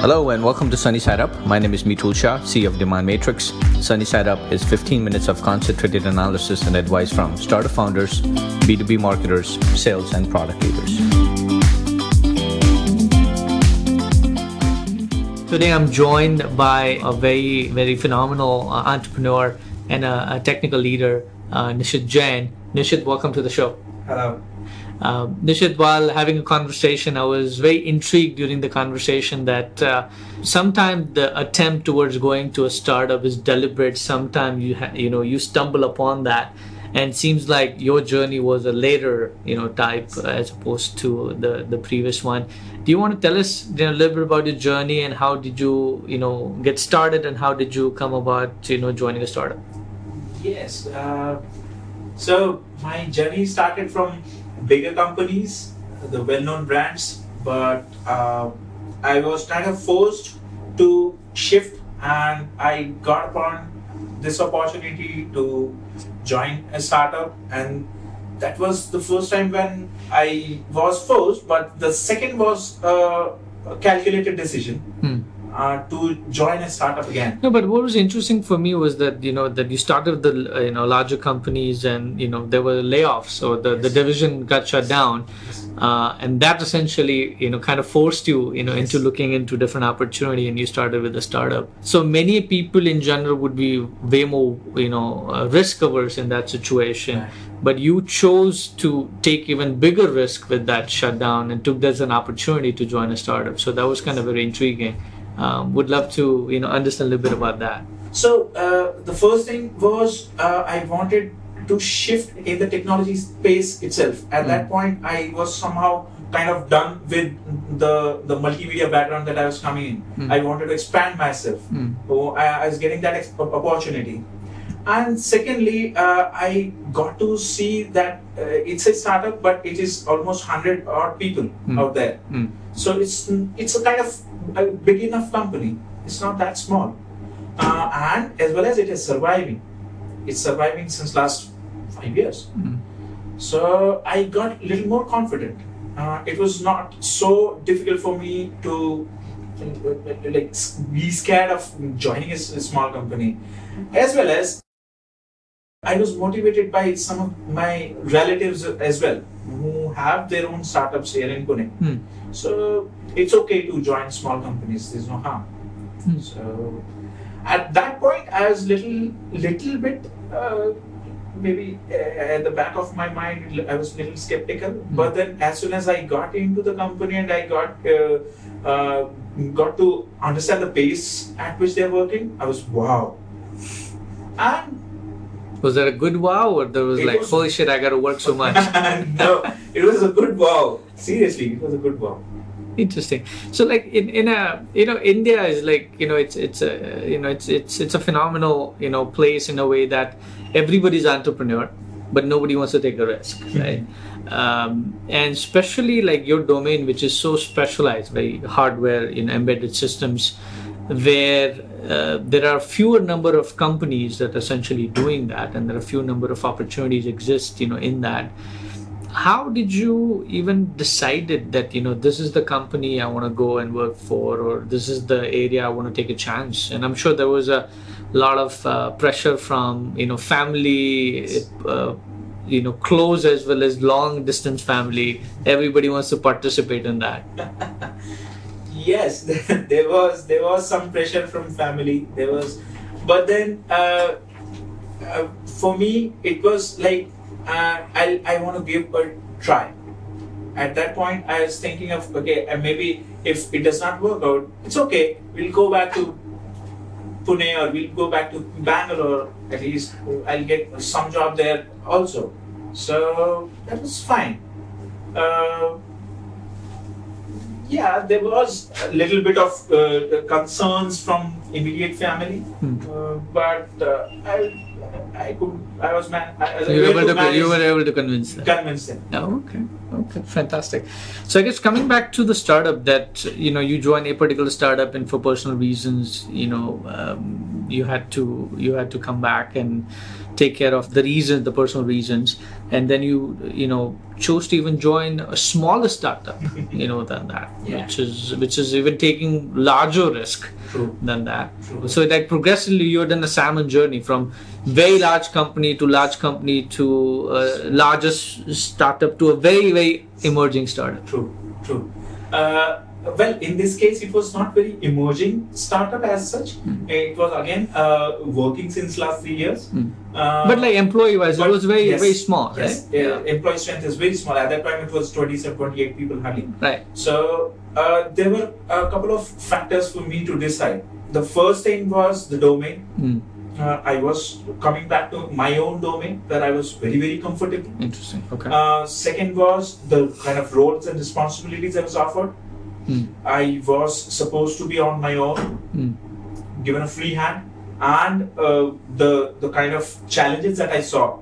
Hello and welcome to Sunny Side Up. My name is Mitul Shah, CEO of Demand Matrix. Sunny Side Up is 15 minutes of concentrated analysis and advice from startup founders, B2B marketers, sales, and product leaders. Today I'm joined by a very, very phenomenal uh, entrepreneur and a, a technical leader, uh, Nishit Jain. Nishit, welcome to the show. Hello. Uh, Nishit, while having a conversation, I was very intrigued during the conversation that uh, sometimes the attempt towards going to a startup is deliberate. Sometimes you ha- you know you stumble upon that, and seems like your journey was a later you know type as opposed to the the previous one. Do you want to tell us you know, a little bit about your journey and how did you you know get started and how did you come about you know joining a startup? Yes. Uh, so my journey started from bigger companies, the well-known brands, but uh, I was kind of forced to shift, and I got upon this opportunity to join a startup, and that was the first time when I was forced. But the second was a calculated decision. Hmm. Uh, to join a startup again. No, but what was interesting for me was that you know that you started the uh, you know larger companies and you know there were layoffs, so the, the division got shut down, uh, and that essentially you know kind of forced you you know Yes. into looking into different opportunity, and you started with a startup. So many people in general would be way more you know uh, risk averse in that situation. Right. But you chose to take even bigger risk with that shutdown and took that as an opportunity to join a startup. So that was kind of very intriguing. Um, would love to you know understand a little bit about that. So uh, the first thing was uh, I wanted to shift in the technology space itself. At that point, I was somehow kind of done with the the multimedia background that I was coming in. Mm. I wanted to expand myself. Mm. So I, I was getting that ex- opportunity. And secondly, uh, I got to see that uh, it's a startup, but it is almost hundred odd people Mm. out there. Mm. So it's it's a kind of a big enough company. It's not that small, uh, and as well as it is surviving. It's surviving since last five years. Mm. So I got a little more confident. Uh, it was not so difficult for me to like be scared of joining a small company, as well as I was motivated by some of my relatives as well who have their own startups here in Pune. Mm. So it's okay to join small companies. There's no harm. Hmm. So at that point, I was little, little bit, uh, maybe uh, at the back of my mind, I was little skeptical. But then, as soon as I got into the company and I got uh, uh, got to understand the pace at which they're working, I was wow. And Was that a good wow, or there was It like, was- holy shit, I got to work so much? no, it was a good wow. Seriously, it was a good wow. Interesting. So, like in, in a you know, India is like you know, it's it's a you know, it's it's it's a phenomenal you know place in a way that everybody's entrepreneur, but nobody wants to take a risk, right? Um, and especially like your domain, which is so specialized, right? Hardware in embedded systems, where uh, there are fewer number of companies that are essentially doing that, and there are few number of opportunities exist, you know, in that how did you even decided that you know this is the company i want to go and work for or this is the area i want to take a chance? And i'm sure there was a lot of uh, pressure from you know family uh, you know close as well as long distance family. Everybody wants to participate in that. Yes there was there was some pressure from family. There was but then uh, uh, for me it was like uh, I, I want to give a try. At that point i was thinking of okay maybe if it does not work out it's okay. We'll go back to pune or we'll go back to bangalore. At least i'll get some job there also. So that was fine. Uh, yeah, there was a little bit of uh, concerns from immediate family, Hmm. uh, but uh, I, I could, I was man, I, was you were, able to to, you were able to convince them convince them. Oh, okay. Okay, fantastic. So I guess coming back to the startup that you know you joined a particular startup and for personal reasons, you know, um, you had to you had to come back and take care of the reasons, the personal reasons, and then you you know chose to even join a smaller startup, you know, than that, Yeah. which is which is even taking larger risk True. than that. True. So like progressively, you're done a salmon journey from very large company to large company to uh, largest startup to a very very emerging startup. True, true. Uh, well, in this case, it was not very emerging startup as such. It was again uh, working since last three years. Uh, But like employee wise, it was very yes, very small, Yes, right? uh, employee strength is very small. At that time, it was 27, 28 people hardly. Right. So uh, there were a couple of factors for me to decide. The first thing was the domain. Mm. Uh, I was coming back to my own domain where I was very, very comfortable. Interesting. Okay. Uh, second was the kind of roles and responsibilities I was offered. Mm. I was supposed to be on my own, Mm. given a free hand, and uh, the the kind of challenges that I saw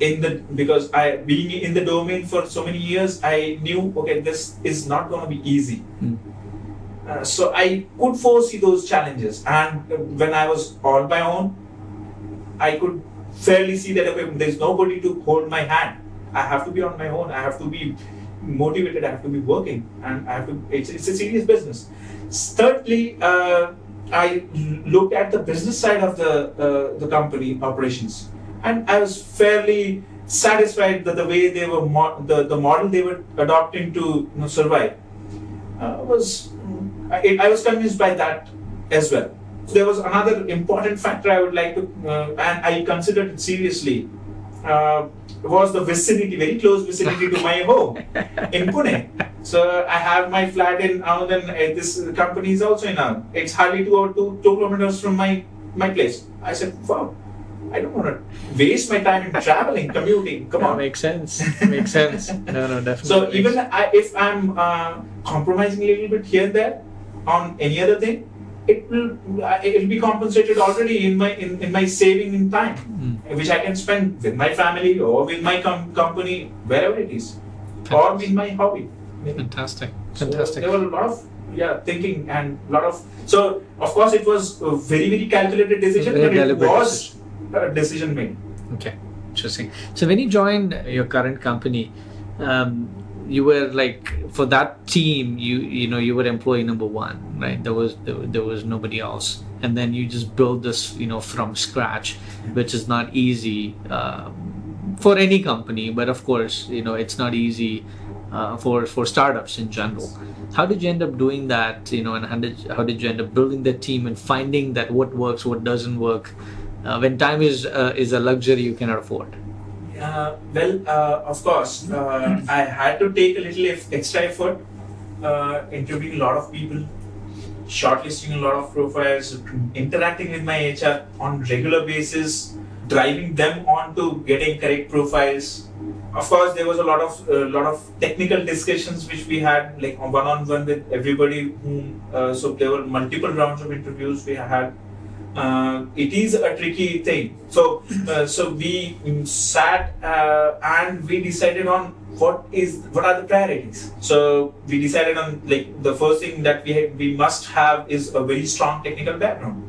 in the because I being in the domain for so many years, I knew okay this is not going to be easy. Mm. Uh, so I could foresee those challenges, and when I was on my own, I could fairly see that okay, there's nobody to hold my hand. I have to be on my own. I have to be motivated. I have to be working, and I have to. It's, it's a serious business. Thirdly, uh, I looked at the business side of the uh, the company operations, and I was fairly satisfied that the way they were the the model they were adopting to you know, survive uh, was I, I was convinced by that as well. So There was another important factor I would like to, uh, and I considered it seriously, uh, was the vicinity, very close vicinity to my home in Pune. So I have my flat in Anand, and uh, this company is also in Anand. It's hardly two or two, two kilometers from my my place. I said, wow. I don't want to waste my time in traveling, commuting. Come That on. makes sense. makes sense. No, no, definitely. So even. I, if I'm uh, compromising a little bit here and there on any other thing, it will uh, it will be compensated already in my in, in my saving in time, Mm. which I can spend with my family or with my com- company wherever it is, or with my hobby. maybe. fantastic, So fantastic. there were a lot of yeah thinking and a lot of so of course it was a very very calculated decision, Very but it deliberate was a decision made. Okay, interesting. So when you joined your current company, um, you were like for that team, you you know you were employee number one, right? There was there, there was nobody else, and then you just build this you know from scratch, which is not easy um, for any company, but of course you know it's not easy. Uh, for for startups in general, how did you end up doing that? You know, and how did how did you end up building the team and finding that what works, what doesn't work? uh, when time is uh, is a luxury you cannot afford. Uh, well, uh, of course, uh, I had to take a little extra effort, uh, interviewing a lot of people, shortlisting a lot of profiles, interacting with my HR on regular basis, driving them on to getting correct profiles. Of course, there was a lot of lot of technical discussions which we had like one on one with everybody. Whom uh, so there were multiple rounds of interviews we had uh, it is a tricky thing. So, uh, so we sat uh, and we decided on what is what are the priorities. So we decided on like the first thing that we we must have is a very strong technical background.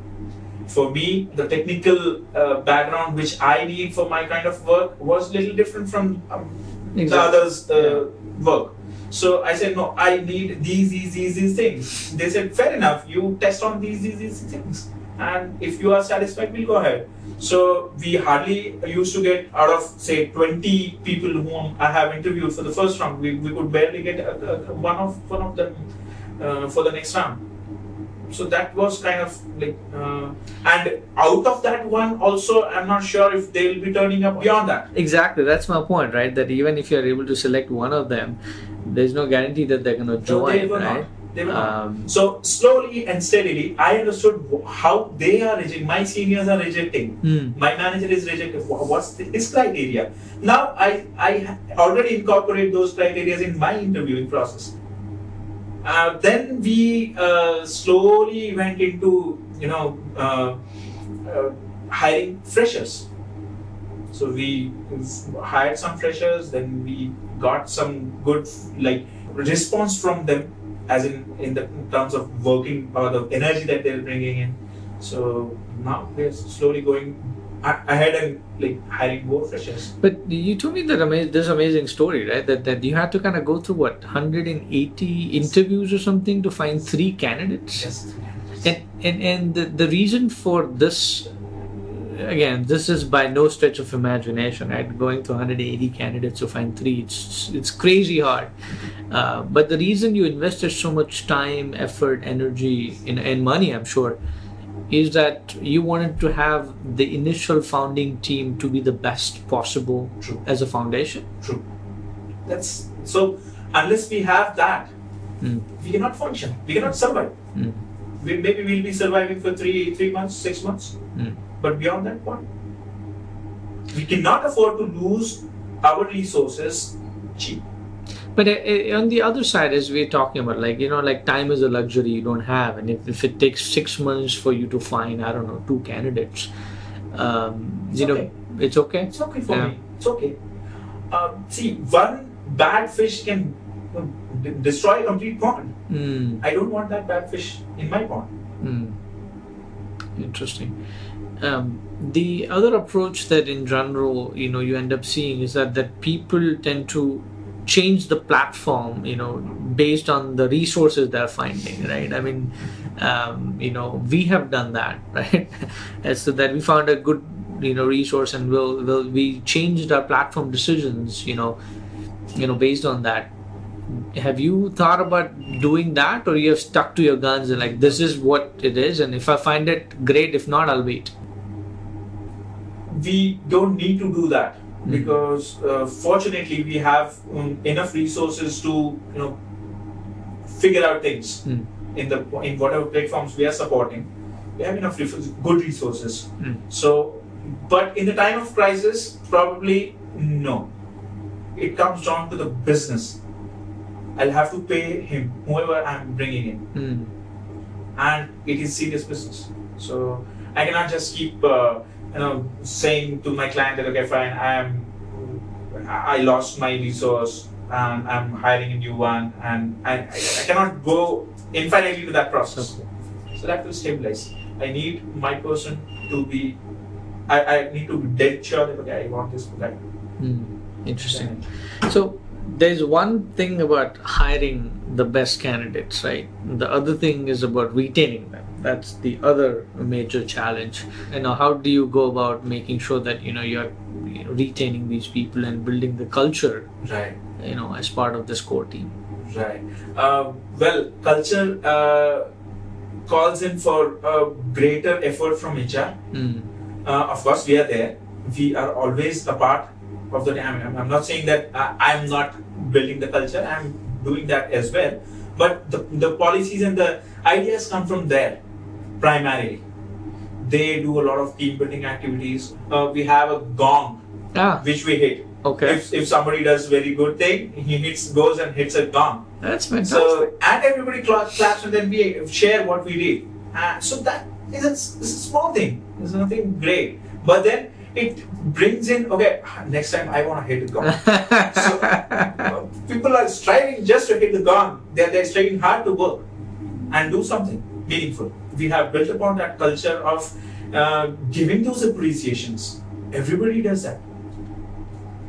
For me, the technical uh, background which I need for my kind of work was little different from um, the others' uh, work. So I said, no, I need these, these, these, these things. They said, fair enough, you test on these, these, these things. And if you are satisfied, we'll go ahead. So we hardly used to get out of, say, 20 people whom I have interviewed for the first round, we, we could barely get a, a, a- one of one of them uh, for the next round. So that was kind of like, uh, and out of that one, also, I'm not sure if they will be turning up beyond that. Exactly, that's my point, right? That even if you're able to select one of them, there's no guarantee that they're going to join, right? not. They were not. Um, So slowly and steadily, I understood how they are rejecting. My seniors are rejecting. hmm. My manager is rejecting. What's the, his criteria? Now I I already incorporate those criteria in my interviewing process. Uh, then we uh, slowly went into you know uh, uh, hiring freshers. So we hired some freshers. Then we got some good like response from them, as in in the in terms of working or the energy that they're bringing in. So now we're slowly going ahead and like hiring more freshers. But you told me that ama- this amazing story, right? That that you had to kind of go through what 180 interviews or something to find three candidates. Yes. And and and the, the reason for this, again, this is by no stretch of imagination, right? Going to 180 candidates to find three, it's it's crazy hard. Uh, but the reason you invested so much time, effort, energy, in, and money, I'm sure, is that you wanted to have the initial founding team to be the best possible True. as a foundation. True. That's so. Unless we have that, Mm. we cannot function. We cannot survive. Mm. We, maybe we'll be surviving for three, three months, six months. Mm. But beyond that point, we cannot afford to lose our resources cheap. But uh, uh, on the other side, as we're talking about, like, you know, like time is a luxury you don't have. And if, if it takes six months for you to find, I don't know, two candidates, um, you know, it's okay. It's okay for Yeah. me. It's okay. Um, see, one bad fish can uh, destroy a complete pond. Mm, I don't want that bad fish in my pond. mm. Interesting. Um, the other approach that in general, you know, you end up seeing is that, that people tend to change the platform, you know, based on the resources they're finding, right? I mean, um, you know, we have done that, right? So that we found a good, you know, resource and we'll, we'll we changed our platform decisions, you know, you know, based on that. Have you thought about doing that, or you have stuck to your guns and like this is what it is, and if I find it great, if not, I'll wait. we don't need to do that Mhm. because uh, fortunately we have um, enough resources to you know figure out things Mm. in the in whatever platforms we are supporting we have enough good resources Mm. so but in the time of crisis probably no it comes down to the business i'll have to pay him whoever i'm bringing in Mm. and it is serious business. So I cannot just keep uh, you know saying to my client that okay fine I am I lost my resource and I'm hiring a new one and I, I, cannot go infinitely to that process. So that will stabilize. I need my person to be I, I need to be dead sure that okay I want this guy. Mm. Interesting. So there's one thing about hiring the best candidates, right? The other thing is about retaining them. That's the other major challenge. You know, how do you go about making sure that you know you're retaining these people and building the culture, Right. you know, as part of this core team? Right. Uh, well, culture uh, calls in for a greater effort from HR. Mm. Uh, of course, we are there. We are always a part of the. Mean, I'm- not saying that uh, I'm not building the culture. I'm doing that as well. But the, the policies and the ideas come from there primarily. They do a lot of team building activities. Uh, we have a gong Ah, which we hit. okay. If, if somebody does very good thing, he hits goes and hits a gong. That's fantastic. So and everybody cla- claps and then we share what we did. Uh, so that is a, a small thing. It's nothing great. But then it brings in okay. Next time I want to hit the gong. so uh, people are striving just to hit the gong. They're they're striving hard to work and do something meaningful. We have built upon that culture of uh, giving those appreciations. Everybody does that.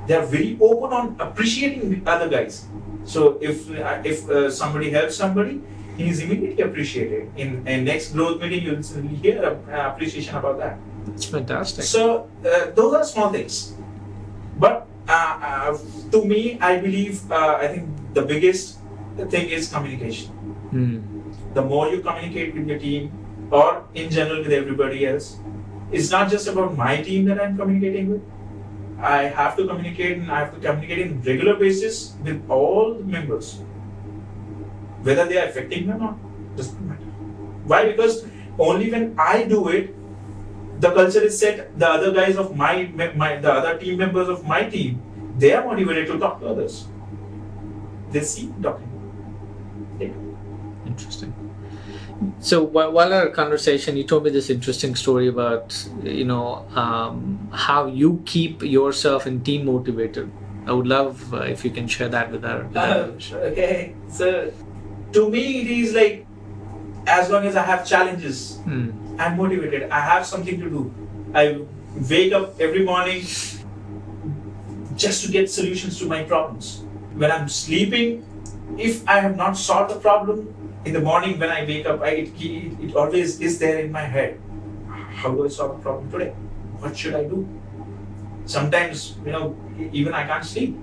They are very open on appreciating other guys. So if uh, if uh, somebody helps somebody, he is immediately appreciated. In a next growth meeting, you'll hear appreciation about that. That's fantastic. So uh, those are small things, but uh, uh, to me, I believe uh, I think the biggest thing is communication. Mm. The more you communicate with your team, or in general with everybody else, it's not just about my team that I'm communicating with. I have to communicate, and I have to communicate in regular basis with all the members, whether they are affecting me or not. Doesn't matter. Why? Because only when I do it, the culture is set. The other guys of my, my the other team members of my team, they are motivated to talk to others. They see talking. They do. Interesting. So while, our conversation, you told me this interesting story about you know um, how you keep yourself and team motivated. I would love uh, if you can share that with our. With our Uh, okay, so to me it is like as long as I have challenges, Hmm. I'm motivated. I have something to do. Mm-hmm. I wake up every morning just to get solutions to my problems. When I'm sleeping, if I have not solved the problem in the morning when I wake up, I, it, it always is there in my head. How do I solve the problem today? What should I do? Sometimes, you know, even I can't sleep.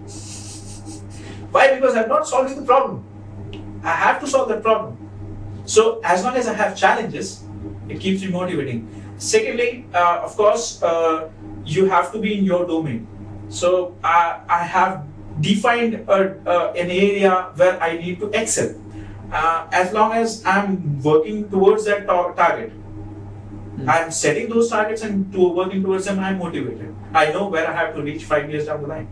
Why? Because I'm not solving the problem. I have to solve that problem. So as long as I have challenges, it keeps you motivating. Secondly, uh, of course, uh, you have to be in your domain. So I, I have defined a, uh, an area where I need to excel. Uh, as long as I'm working towards that ta- target, mm. I'm setting those targets and to working towards them, I'm motivated. I know where I have to reach five years down the line.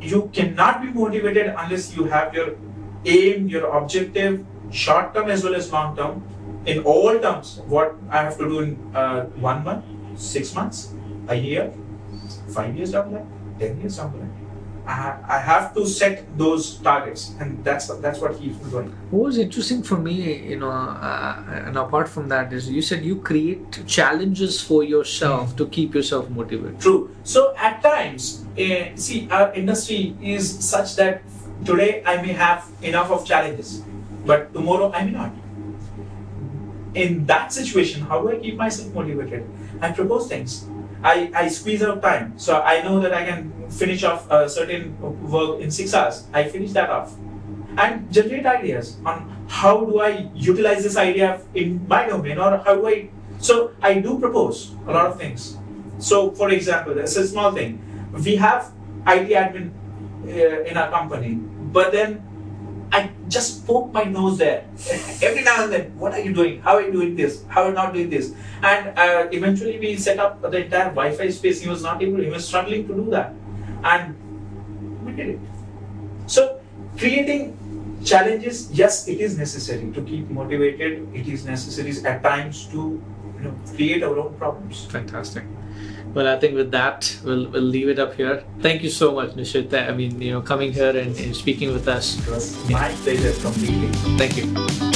You cannot be motivated unless you have your aim, your objective, short term as well as long term, in all terms, what I have to do in uh, one month, six months, a year, five years down the line, ten years down the line. I, I have to set those targets, and that's that's what keeps me going. What was interesting for me, you know, uh, and apart from that, is you said you create challenges for yourself mm. to keep yourself motivated. True. So at times, uh, see, our industry is such that today I may have enough of challenges, but tomorrow I may not. In that situation, how do I keep myself motivated? I propose things. I, I squeeze out time. So I know that I can finish off a certain work in six hours. I finish that off. And generate ideas on how do I utilize this idea in my domain or how do I. So I do propose a lot of things. So, for example, it's a small thing. We have IT admin uh, in our company, but then I just poke my nose there every now and then. What are you doing? How are you doing this? How are you not doing this? And uh, eventually we set up the entire Wi-Fi space. He was not able. He was struggling to do that, and we did it. So creating challenges, yes, it is necessary to keep motivated. It is necessary at times to you know create our own problems. Fantastic. Well, I think with that, we'll, we'll leave it up here. Thank you so much, Nishit. I mean, you know, coming here and, and speaking with us. It was my pleasure completely. Thank you.